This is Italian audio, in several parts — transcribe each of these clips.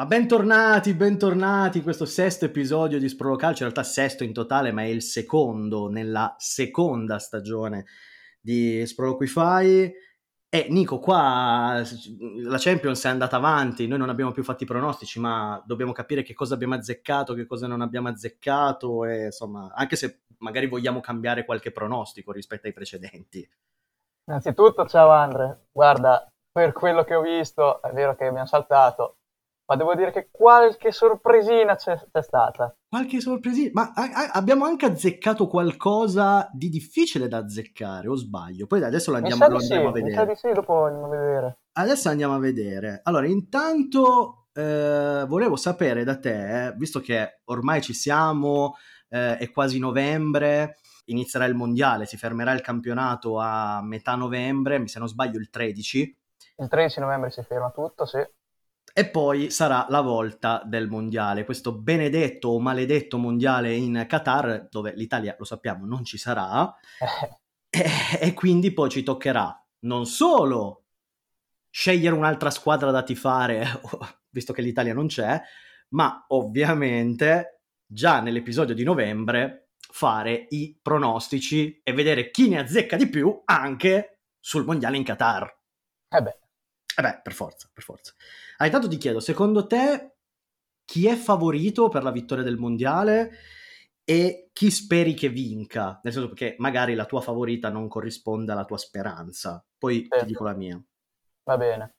Ma bentornati, bentornati in questo sesto episodio di Sprolo Calcio, in realtà sesto in totale, ma è il secondo nella seconda stagione di Sprolo Quify. E Nico, qua la Champions è andata avanti, noi non abbiamo più fatto i pronostici, ma dobbiamo capire che cosa abbiamo azzeccato, che cosa non abbiamo azzeccato, e insomma, anche se magari vogliamo cambiare qualche pronostico rispetto ai precedenti. Innanzitutto, ciao Andre, guarda, per quello che ho visto, è vero che abbiamo saltato, ma devo dire che qualche sorpresina c'è, c'è stata. Qualche sorpresina? Ma a, a, abbiamo anche azzeccato qualcosa di difficile da azzeccare, o sbaglio? Poi adesso lo andiamo, lo andiamo sì, a vedere. Mi sa di sì, dopo andiamo a vedere. Adesso andiamo a vedere. Allora, intanto eh, volevo sapere da te, eh, visto che ormai ci siamo, eh, è quasi novembre, inizierà il mondiale, si fermerà il campionato a metà novembre, se non sbaglio il 13. Il 13 novembre si ferma tutto, sì e poi sarà la volta del mondiale, questo benedetto o maledetto mondiale in Qatar, dove l'Italia, lo sappiamo, non ci sarà, e, e quindi poi ci toccherà non solo scegliere un'altra squadra da tifare, visto che l'Italia non c'è, ma ovviamente già nell'episodio di novembre fare i pronostici e vedere chi ne azzecca di più anche sul mondiale in Qatar. Eh beh. Eh beh, per forza, per forza. Ah, intanto ti chiedo, secondo te chi è favorito per la vittoria del mondiale e chi speri che vinca? Nel senso che magari la tua favorita non corrisponde alla tua speranza. Poi certo. ti dico la mia. Va bene.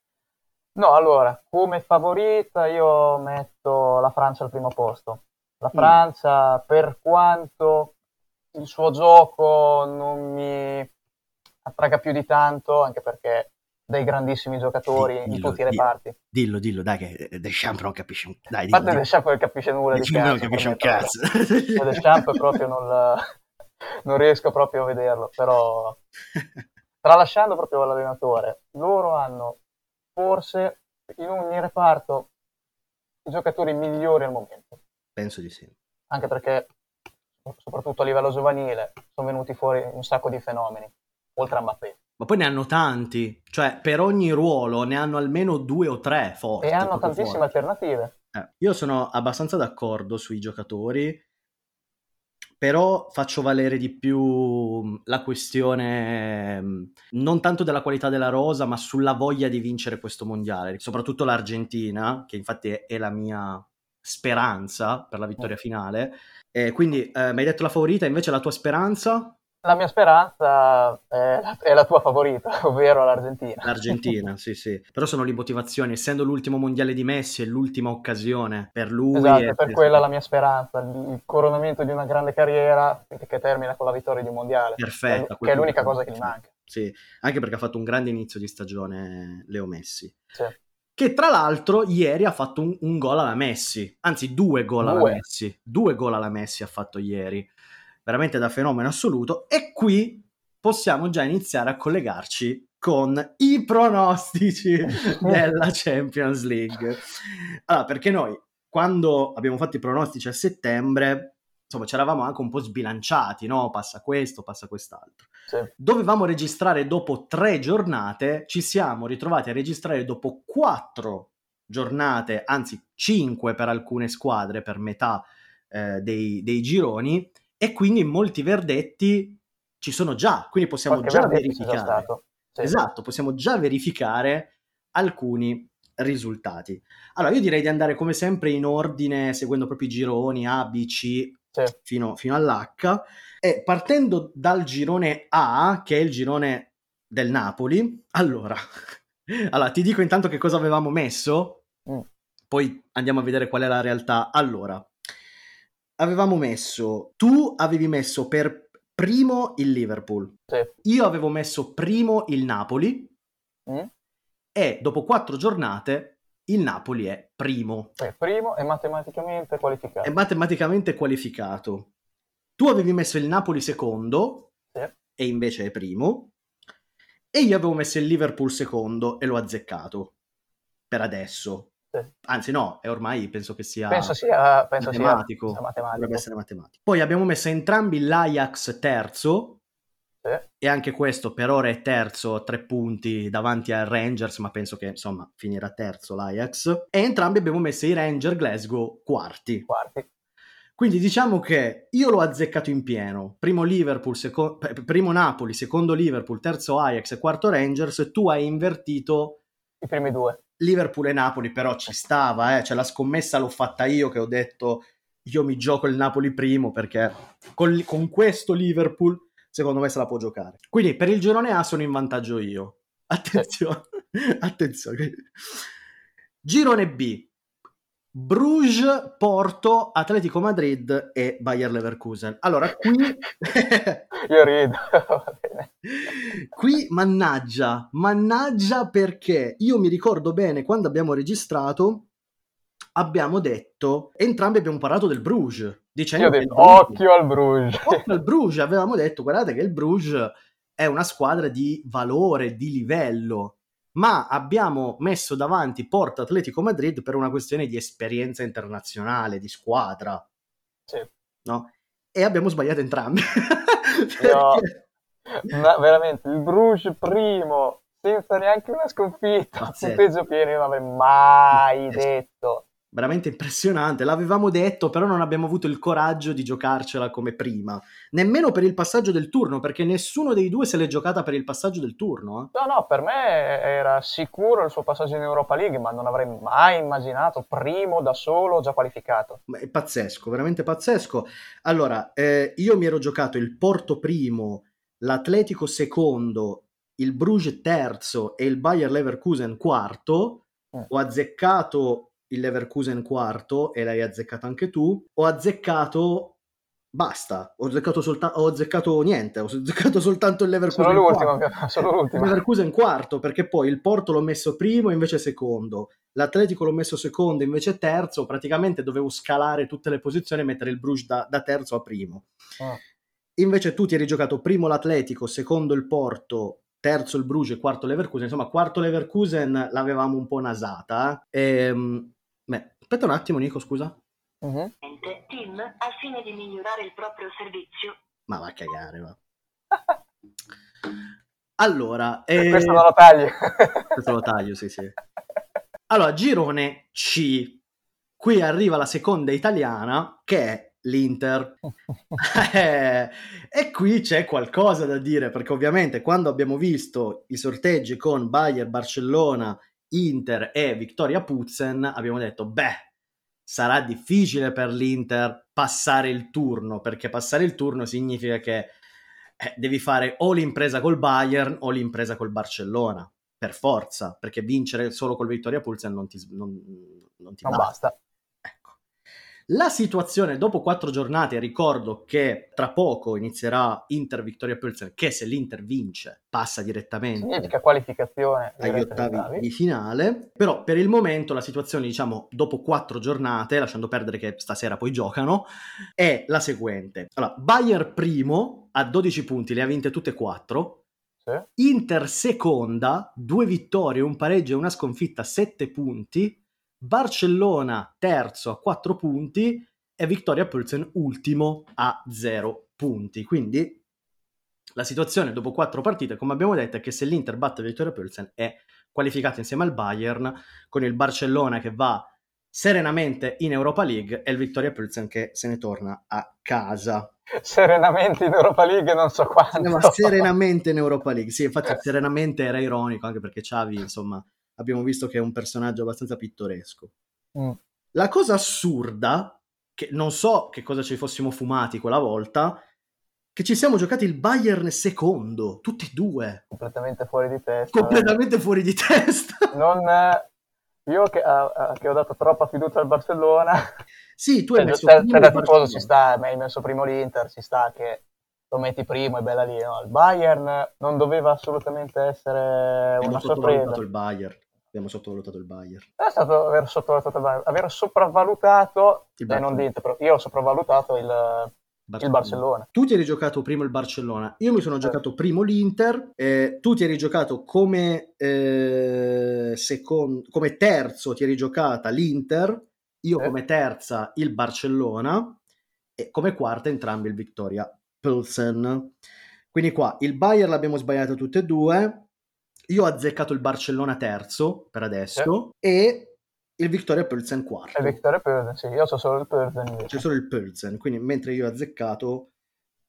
No, allora, come favorita io metto la Francia al primo posto. La mm. Francia, mm. per quanto il suo gioco non mi attraga più di tanto, anche perché dei grandissimi giocatori dillo, in tutti i reparti. Dillo, dillo, dai, che Deschamps non capisce un cazzo. Infatti Deschamps non capisce nulla di calcio. non capisce un cazzo. Deschamps proprio non, non riesco proprio a vederlo, però tralasciando proprio l'allenatore, loro hanno forse in ogni reparto i giocatori migliori al momento. Penso di sì. Anche perché, soprattutto a livello giovanile, sono venuti fuori un sacco di fenomeni, oltre a Mbappé ma poi ne hanno tanti, cioè per ogni ruolo ne hanno almeno due o tre forti. E hanno tantissime forti. alternative. Eh, io sono abbastanza d'accordo sui giocatori, però faccio valere di più la questione mm, non tanto della qualità della rosa, ma sulla voglia di vincere questo mondiale, soprattutto l'Argentina, che infatti è la mia speranza per la vittoria mm. finale. E quindi eh, mi hai detto la favorita, invece la tua speranza? La mia speranza è, è, la tua favorita, ovvero l'Argentina. L'Argentina, sì, sì. Però sono le motivazioni, essendo l'ultimo mondiale di Messi, è l'ultima occasione per lui. Esatto, è per quella la mia speranza, il coronamento di una grande carriera che termina con la vittoria di un mondiale. Perfetto. Che è l'unica cosa che gli manca. Sì, anche perché ha fatto un grande inizio di stagione Leo Messi. Sì. Che tra l'altro ieri ha fatto un, un gol alla Messi, anzi due gol alla Messi. Due gol alla Messi ha fatto ieri veramente da fenomeno assoluto. E qui possiamo già iniziare a collegarci con i pronostici della Champions League. Allora, perché noi quando abbiamo fatto i pronostici a settembre, insomma, ci eravamo anche un po' sbilanciati, no? Passa questo, passa quest'altro. Sì. Dovevamo registrare dopo tre giornate, ci siamo ritrovati a registrare dopo quattro giornate, anzi cinque per alcune squadre, per metà eh, dei, dei gironi, e quindi molti verdetti ci sono già, quindi possiamo Qualche già verificare. Sì. Esatto, possiamo già verificare alcuni risultati. Allora, io direi di andare come sempre in ordine, seguendo proprio i gironi A, B, C sì. fino, fino all'H, e partendo dal girone A, che è il girone del Napoli, allora, allora ti dico intanto che cosa avevamo messo, mm. poi andiamo a vedere qual è la realtà. Allora, avevamo messo, tu avevi messo per primo il Liverpool, sì. io avevo messo primo il Napoli mm. e dopo quattro giornate il Napoli è primo. È primo e matematicamente qualificato. È matematicamente qualificato. Tu avevi messo il Napoli secondo sì. e invece è primo. E io avevo messo il Liverpool secondo e l'ho azzeccato. Per adesso. Anzi, no, è ormai penso che sia, penso sia, penso matematico. Sia matematico. Dovrebbe essere matematico. Poi abbiamo messo entrambi l'Ajax terzo e anche questo per ora è terzo, tre punti davanti ai Rangers, ma penso che insomma finirà terzo l'Ajax. E entrambi abbiamo messo i Ranger Glasgow quarti. Quarti. Quindi diciamo che io l'ho azzeccato in pieno. Primo, Liverpool, seco- primo Napoli, secondo Liverpool, terzo Ajax e quarto Rangers. Tu hai invertito i primi due. Liverpool e Napoli, però ci stava, eh? cioè la scommessa l'ho fatta io che ho detto io mi gioco il Napoli primo perché con, con questo Liverpool secondo me se la può giocare. Quindi per il girone A sono in vantaggio io. Attenzione, attenzione. Girone B. Bruges, Porto, Atletico Madrid e Bayer Leverkusen. Allora, qui... Io rido. qui, mannaggia, mannaggia perché io mi ricordo bene quando abbiamo registrato abbiamo detto, entrambi abbiamo parlato del Bruges. Dicendo Io ho detto, occhio al Bruges. Occhio al Bruges, avevamo detto, guardate che il Bruges è una squadra di valore, di livello, ma abbiamo messo davanti Porto Atletico Madrid per una questione di esperienza internazionale, di squadra. Sì. No? E abbiamo sbagliato entrambi. Perché... No, veramente, il Bruges primo, senza neanche una sconfitta, punteggio pieno, io non avrei mai detto veramente impressionante. L'avevamo detto, però non abbiamo avuto il coraggio di giocarcela come prima. Nemmeno per il passaggio del turno, perché nessuno dei due se l'è giocata per il passaggio del turno. Eh? No, no, per me era sicuro il suo passaggio in Europa League, ma non avrei mai immaginato primo da solo già qualificato. È pazzesco, veramente pazzesco. Allora, eh, io mi ero giocato il Porto primo, l'Atletico secondo, il Bruges terzo e il Bayer Leverkusen quarto. Mm. Ho azzeccato il Leverkusen quarto e l'hai azzeccato anche tu, ho azzeccato basta, ho azzeccato, solta- ho azzeccato niente, ho azzeccato soltanto il Leverkusen solo l'ultimo, solo l'ultimo. Il Leverkusen quarto, perché poi il Porto l'ho messo primo invece secondo, l'Atletico l'ho messo secondo invece terzo, praticamente dovevo scalare tutte le posizioni e mettere il Bruges da, da terzo a primo. Oh. Invece tu ti eri giocato primo l'Atletico, secondo il Porto, terzo il Bruges e quarto Leverkusen, insomma quarto Leverkusen l'avevamo un po' nasata. Eh? E, ehm, Beh, aspetta un attimo, Nico, scusa. Uh-huh. Tim, al fine di migliorare il proprio servizio. Ma va a cagare, va. allora, eh... questo non lo taglio. questo lo taglio, sì, sì. Allora, girone C. Qui arriva la seconda italiana, che è l'Inter. eh, e qui c'è qualcosa da dire, perché ovviamente quando abbiamo visto i sorteggi con Bayern, Barcellona Inter e Vittoria Putzen, abbiamo detto, beh, sarà difficile per l'Inter passare il turno, perché passare il turno significa che eh, devi fare o l'impresa col Bayern o l'impresa col Barcellona, per forza, perché vincere solo col Vittoria Putzen non ti, non, non ti non basta. basta. La situazione dopo quattro giornate, ricordo che tra poco inizierà Inter Vittoria Pilsen, che se l'Inter vince passa direttamente significa qualificazione agli ottavi di finale, però per il momento la situazione diciamo dopo quattro giornate, lasciando perdere che stasera poi giocano, è la seguente. Allora, Bayern primo a 12 punti, le ha vinte tutte e quattro, sì. Inter seconda, due vittorie, un pareggio e una sconfitta, 7 punti, Barcellona terzo a 4 punti e Victoria Pilsen ultimo a 0 punti. Quindi la situazione dopo 4 partite, come abbiamo detto, è che se l'Inter batte Victoria Pilsen è qualificata insieme al Bayern, con il Barcellona che va serenamente in Europa League e il Victoria Pilsen che se ne torna a casa. Serenamente in Europa League non so quanto. ma serenamente in Europa League, sì, infatti serenamente era ironico anche perché Xavi, insomma, abbiamo visto che è un personaggio abbastanza pittoresco. Mm. La cosa assurda, che non so che cosa ci fossimo fumati quella volta, che ci siamo giocati il Bayern secondo, tutti e due. Completamente fuori di testa. Completamente fuori di testa. Non, io che, uh, che, ho dato troppa fiducia al Barcellona. Sì, tu hai cioè, messo cioè, primo da tifoso ci sta, hai messo primo l'Inter, ci sta che lo metti primo e bella lì. No? Il Bayern non doveva assolutamente essere una sorpresa. il Bayern abbiamo sottovalutato il Bayern. È stato aver sottovalutato il Bayern, aver sopravvalutato, il eh, non dite, però io ho sopravvalutato il Barcellona. il Barcellona. Tu ti eri giocato primo il Barcellona, io mi sono eh. giocato primo l'Inter, eh, tu ti eri giocato come, eh, secondo, come terzo, ti eri giocata l'Inter, io eh. come terza il Barcellona e come quarta entrambi il Victoria Pilsen. Quindi qua il Bayern l'abbiamo sbagliato tutte e due. Io ho azzeccato il Barcellona terzo per adesso e il Victoria Pilsen quarto. E Victoria Pilsen, sì, io so solo il Pilsen invece. C'è solo il Pilsen, quindi mentre io ho azzeccato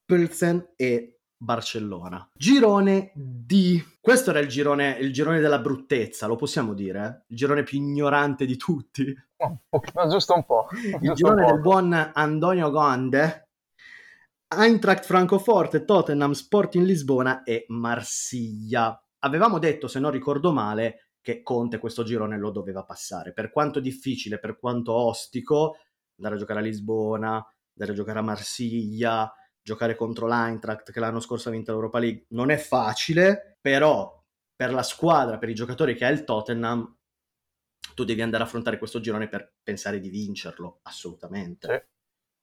Pilsen e Barcellona. Girone D. Questo era il girone, il girone della bruttezza, lo possiamo dire? Il girone più ignorante di tutti. Ma giusto un po'. Il giusto girone un po'. del buon Antonio Conde. Eintracht Francoforte, Tottenham, Sporting Lisbona e Marsiglia. Avevamo detto, se non ricordo male, che Conte questo girone lo doveva passare. Per quanto difficile, per quanto ostico, andare a giocare a Lisbona, andare a giocare a Marsiglia, giocare contro l'Eintracht che l'anno scorso ha vinto l'Europa League, non è facile, però per la squadra, per i giocatori che ha il Tottenham, tu devi andare a affrontare questo girone per pensare di vincerlo, assolutamente.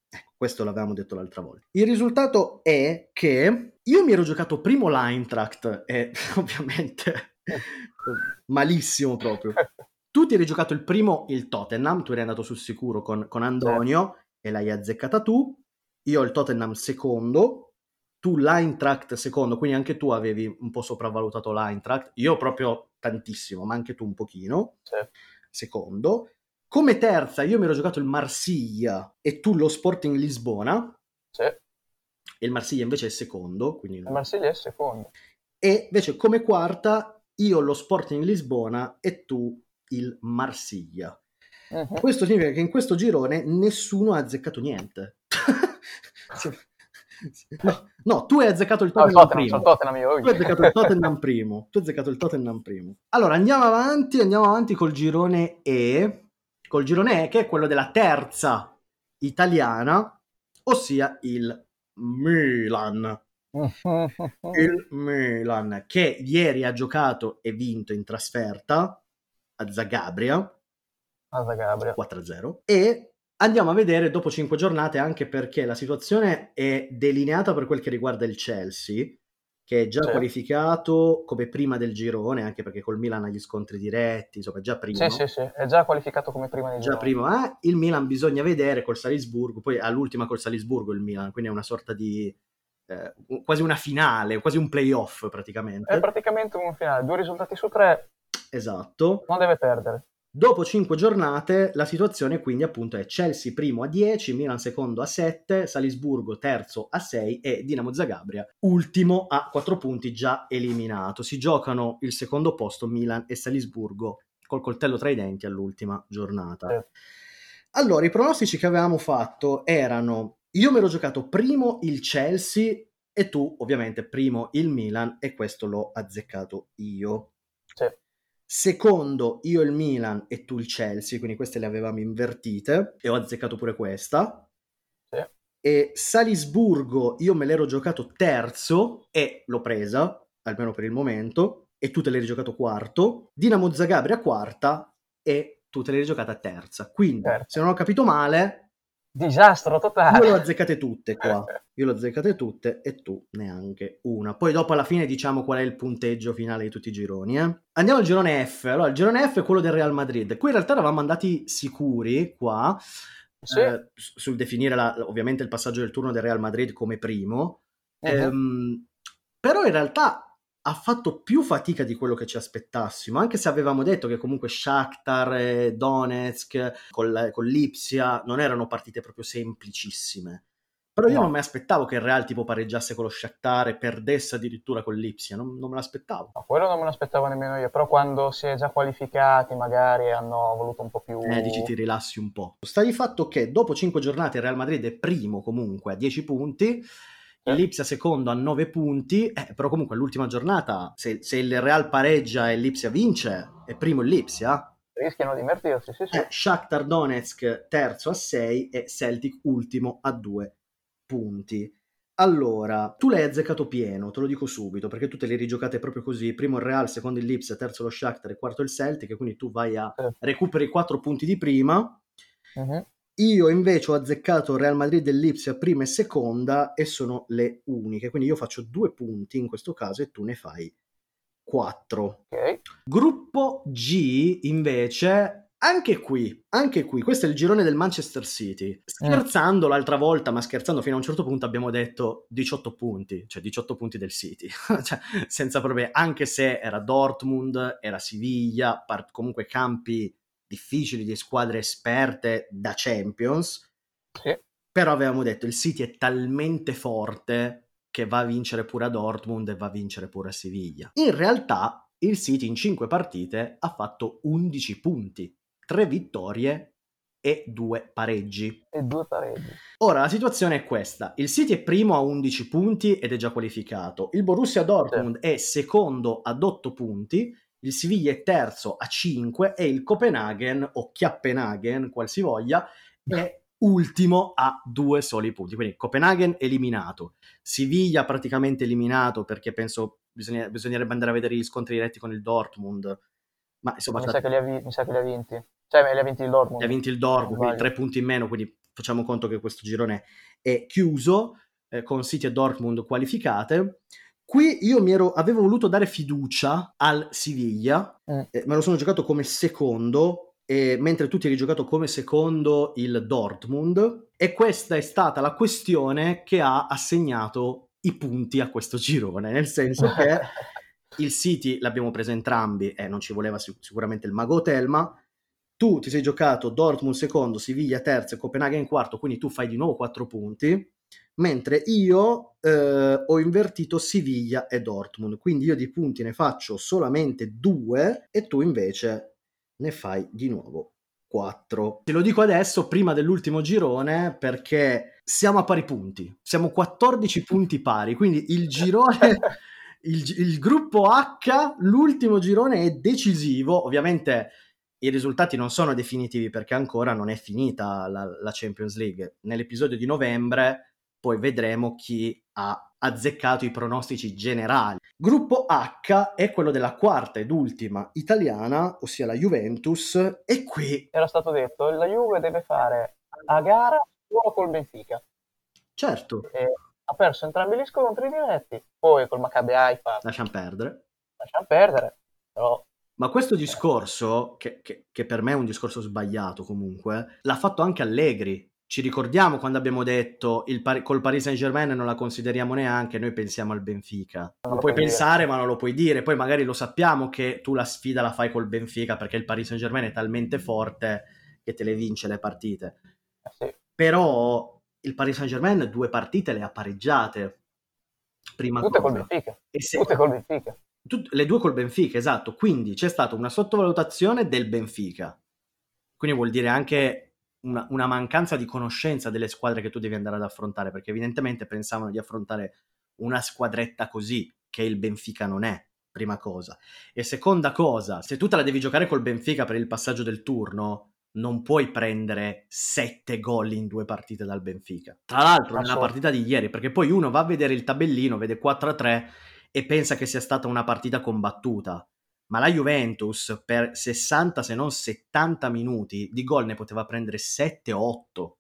Ecco, questo l'avevamo detto l'altra volta. Il risultato è che io mi ero giocato primo l'Eintracht e ovviamente malissimo proprio. Tu ti eri giocato il primo il Tottenham, tu eri andato sul sicuro con, con Antonio e l'hai azzeccata tu. Io il Tottenham secondo, tu l'Eintracht secondo, quindi anche tu avevi un po' sopravvalutato l'Eintracht. Io proprio tantissimo, ma anche tu un pochino. Sì. Secondo. Come terza io mi ero giocato il Marsiglia e tu lo Sporting Lisbona. Sì. E il Marsiglia invece è secondo. Quindi... Il Marsiglia è secondo. E invece come quarta io lo Sporting Lisbona e tu il Marsiglia. Mhm. Questo significa che in questo girone nessuno ha azzeccato niente. No, no, tu hai azzeccato il No, il Tottenham Tottenham, primo. Tottenham. Tu hai azzeccato il Tottenham primo. Tu hai azzeccato il Tottenham primo. Allora andiamo avanti, andiamo avanti col girone E. Col girone E che è quello della terza italiana, ossia il Milan. Il Milan che ieri ha giocato e vinto in trasferta a Zagabria Asa Gabriel. 4-0 e andiamo a vedere dopo 5 giornate anche perché la situazione è delineata per quel che riguarda il Chelsea che è già Sì. qualificato come prima del girone anche perché col Milan ha gli scontri diretti insomma è già prima Sì, sì, sì, è già qualificato come prima di già girone. prima eh, il Milan bisogna vedere col Salisburgo poi all'ultima col Salisburgo il Milan quindi è una sorta di eh, quasi una finale quasi un playoff praticamente È praticamente un finale, due risultati su tre, esatto non deve perdere. Dopo 5 giornate la situazione quindi appunto è Chelsea primo a 10, Milan secondo a 7, Salisburgo terzo a 6 e Dinamo Zagabria ultimo a 4 punti già eliminato. Si giocano il secondo posto Milan e Salisburgo col coltello tra i denti all'ultima giornata. Allora, i pronostici che avevamo fatto erano io mi ero giocato primo il Chelsea e tu ovviamente primo il Milan e questo l'ho azzeccato io. Sì. Secondo io il Milan e tu il Chelsea, quindi queste le avevamo invertite e ho azzeccato pure questa. Sì. E Salisburgo io me l'ero giocato terzo e l'ho presa, almeno per il momento, e tu te l'hai giocato quarto. Dinamo Zagabria quarta e tu te l'hai giocata terza. Quindi, Terza. se non ho capito male, Disastro io totale. le ho azzeccate tutte qua. Io le ho azzeccate tutte e tu neanche una. Poi dopo alla fine diciamo qual è il punteggio finale di tutti i gironi. eh. Andiamo al girone F. Allora, il girone F è quello del Real Madrid. Qui in realtà eravamo andati sicuri qua Sì. eh, sul definire la- ovviamente il passaggio del turno del Real Madrid come primo. Mhm. Ehm, però in realtà ha fatto più fatica di quello che ci aspettassimo, anche se avevamo detto che comunque Shakhtar e Donetsk con, con l'Ipsia non erano partite proprio semplicissime. Però io No. non mi aspettavo che il Real tipo pareggiasse con lo Shakhtar e perdesse addirittura con l'Ipsia, non, non me l'aspettavo. No, quello non me lo aspettavo nemmeno io, però quando si è già qualificati magari hanno voluto un po' più... Eh, dici ti rilassi un po'. Sta di fatto che dopo 5 giornate il Real Madrid è primo comunque a 10 punti, Eh. l'Ipsia secondo a 9 punti, eh, però comunque all'ultima giornata se, se il Real pareggia e l'Ipsia vince, è primo l'Ipsia. Rischiano di invertirsi, sì, sì. Eh, Shakhtar Donetsk terzo a 6 e Celtic ultimo a 2 punti. Allora, tu l'hai azzeccato pieno, te lo dico subito, perché tu te le rigiocate proprio così, primo il Real, secondo il Lipsia, terzo lo Shakhtar e quarto il Celtic, quindi tu vai a recuperi i 4 punti di prima. Mhm. Io invece ho azzeccato Real Madrid e Lipsia prima e seconda e sono le uniche, quindi io faccio due punti in questo caso e tu ne fai 4. Ok. Gruppo G invece Anche qui, anche qui, questo è il girone del Manchester City. Scherzando mm. l'altra volta, ma scherzando fino a un certo punto abbiamo detto 18 punti, cioè 18 punti del City. cioè, senza problemi, anche se era Dortmund, era Siviglia, part- comunque campi difficili di squadre esperte da Champions. Sì. Però avevamo detto il City è talmente forte che va a vincere pure a Dortmund e va a vincere pure a Siviglia. In realtà il City in 5 partite ha fatto 11 punti, 3 vittorie e 2 pareggi. E 2 pareggi. Ora la situazione è questa: il City è primo a 11 punti ed è già qualificato. Il Borussia Dortmund sì. è secondo ad 8 punti. Il Siviglia è terzo a 5 e il Copenaghen o Chiappenaghen, qualsivoglia, è ultimo a due soli punti. Quindi Copenaghen eliminato, Siviglia praticamente eliminato perché penso bisogna, bisognerebbe andare a vedere gli scontri diretti con il Dortmund. Ma insomma, mi, sa che li ha, mi sa che li ha vinti. Cioè, li ha vinti il Dortmund. Li ha vinti il Dortmund, quindi tre punti in meno, quindi facciamo conto che questo girone è chiuso, eh, con City e Dortmund qualificate. Qui io mi ero, avevo voluto dare fiducia al Siviglia, mm. eh, me lo sono giocato come secondo, e, mentre tu ti eri giocato come secondo il Dortmund, e questa è stata la questione che ha assegnato i punti a questo girone, nel senso che il City l'abbiamo preso entrambi e non ci voleva sic- sicuramente il Mago Telma, tu ti sei giocato Dortmund secondo, Siviglia terzo e Copenaghen quarto, quindi tu fai di nuovo 4 punti, mentre io eh, ho invertito Siviglia e Dortmund, quindi io di punti ne faccio solamente 2 e tu invece ne fai di nuovo 4. Te lo dico adesso, prima dell'ultimo girone, perché siamo a pari punti. Siamo 14 punti pari, quindi il girone... il, il gruppo H, l'ultimo girone è decisivo. Ovviamente i risultati non sono definitivi perché ancora non è finita la, la Champions League. Nell'episodio di novembre poi vedremo chi ha azzeccato i pronostici generali. Gruppo H è quello della quarta ed ultima italiana, ossia la Juventus, e qui... Era stato detto, la Juve deve fare a gara solo col Benfica. Certo. E ha perso entrambi gli scontri diretti, poi col Maccabi Haifa... Lasciamo perdere. Lasciamo perdere, però... Ma questo discorso, che, che, che per me è un discorso sbagliato comunque, l'ha fatto anche Allegri ci ricordiamo quando abbiamo detto il Par- col Paris Saint Germain non la consideriamo neanche, noi pensiamo al Benfica. Lo, puoi pensare, ma non lo puoi dire. Poi magari lo sappiamo che tu la sfida la fai col Benfica perché il Paris Saint Germain è talmente forte che te le vince le partite. Eh sì. Però il Paris Saint Germain due partite le ha pareggiate. Prima Tutte cosa. col Benfica. Se... Tutte col Benfica. Tut- le due col Benfica, esatto. Quindi c'è stata una sottovalutazione del Benfica. Quindi vuol dire anche una, una, mancanza di conoscenza delle squadre che tu devi andare ad affrontare, perché evidentemente pensavano di affrontare una squadretta così, che il Benfica non è, prima cosa. E seconda cosa, se tu te la devi giocare col Benfica per il passaggio del turno, non puoi prendere sette gol in due partite dal Benfica. Tra l'altro, nella partita di ieri, perché poi uno va a vedere il tabellino, vede 4-3 e pensa che sia stata una partita combattuta ma la Juventus per 60 se non 70 minuti di gol ne poteva prendere 7 o 8.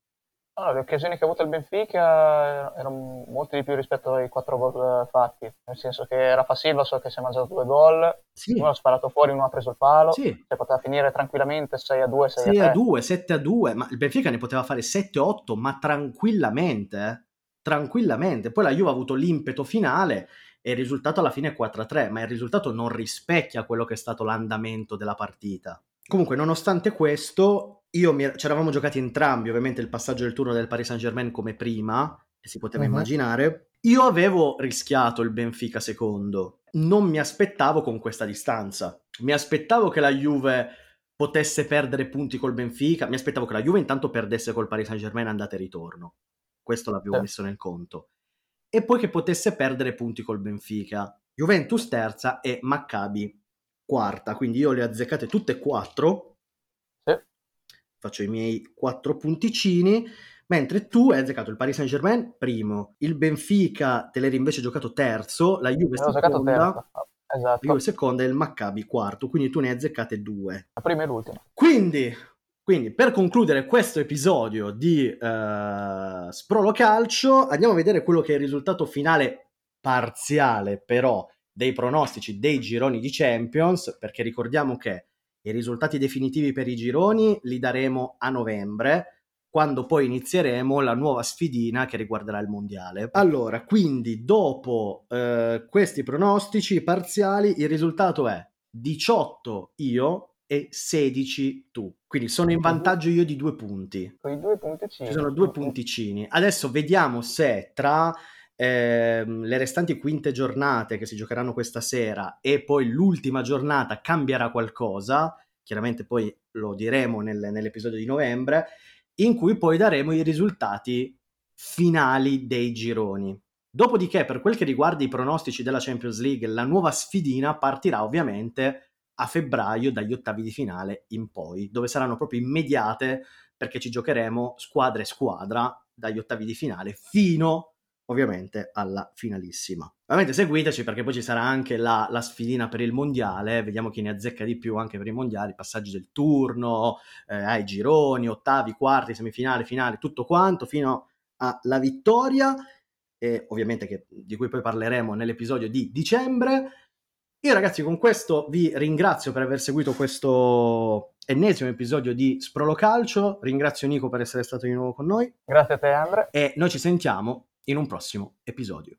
Allora, le occasioni che ha avuto il Benfica erano molte di più rispetto ai 4 gol fatti, nel senso che Rafa Silva so che si è mangiato due gol, sì. uno ha sparato fuori, uno ha preso il palo, sì. cioè poteva finire tranquillamente 6 a 2, 6, 6 a 3. 2, 7 a 2, ma il Benfica ne poteva fare 7 o 8, ma tranquillamente, eh? tranquillamente. Poi la Juve ha avuto l'impeto finale e il risultato alla fine è 4-3, ma il risultato non rispecchia quello che è stato l'andamento della partita. Comunque, nonostante questo, io mi, ci eravamo giocati entrambi, ovviamente il passaggio del turno del Paris Saint-Germain come prima, si poteva uh-huh. immaginare. Io avevo rischiato il Benfica secondo, non mi aspettavo con questa distanza. Mi aspettavo che la Juve potesse perdere punti col Benfica, mi aspettavo che la Juve intanto perdesse col Paris Saint-Germain andata e ritorno. Questo l'avevo eh. messo nel conto e poi che potesse perdere punti col Benfica. Juventus terza e Maccabi quarta, quindi io le ho azzeccate tutte e quattro. Sì. Faccio i miei quattro punticini. Mentre tu hai azzeccato il Paris Saint Germain primo, il Benfica te l'eri invece giocato terzo, la Juve seconda, esatto. la Juve seconda e il Maccabi quarto, quindi tu ne hai azzeccate due. La prima e l'ultima. Quindi quindi per concludere questo episodio di uh, Sprolo Calcio andiamo a vedere quello che è il risultato finale parziale però dei pronostici dei gironi di Champions perché ricordiamo che I risultati definitivi per i gironi li daremo a novembre quando poi inizieremo la nuova sfidina che riguarderà il mondiale. Allora, quindi dopo eh, questi pronostici parziali, il risultato è 18 io e 16 tu. Quindi sono in vantaggio io di due punti. Con i due punticini. Ci sono due punticini. Adesso vediamo se tra ehm, le restanti quinte giornate che si giocheranno questa sera e poi l'ultima giornata cambierà qualcosa. Chiaramente poi lo diremo nel, nell'episodio di novembre in cui poi daremo i risultati finali dei gironi. Dopodiché, per quel che riguarda i pronostici della Champions League, la nuova sfidina partirà ovviamente a febbraio dagli ottavi di finale in poi, dove saranno proprio immediate perché ci giocheremo squadra e squadra dagli ottavi di finale fino ovviamente alla finalissima. Ovviamente seguiteci perché poi ci sarà anche la, la, sfidina per il mondiale, vediamo chi ne azzecca di più anche per i mondiali, passaggi del turno, eh, ai gironi, ottavi, quarti, semifinali, finali, tutto quanto fino alla vittoria, e ovviamente che, di cui poi parleremo nell'episodio di dicembre. Io ragazzi con questo vi ringrazio per aver seguito questo ennesimo episodio di Sprolo Calcio, ringrazio Nico per essere stato di nuovo con noi. Grazie a te Andre. E noi ci sentiamo in un prossimo episodio.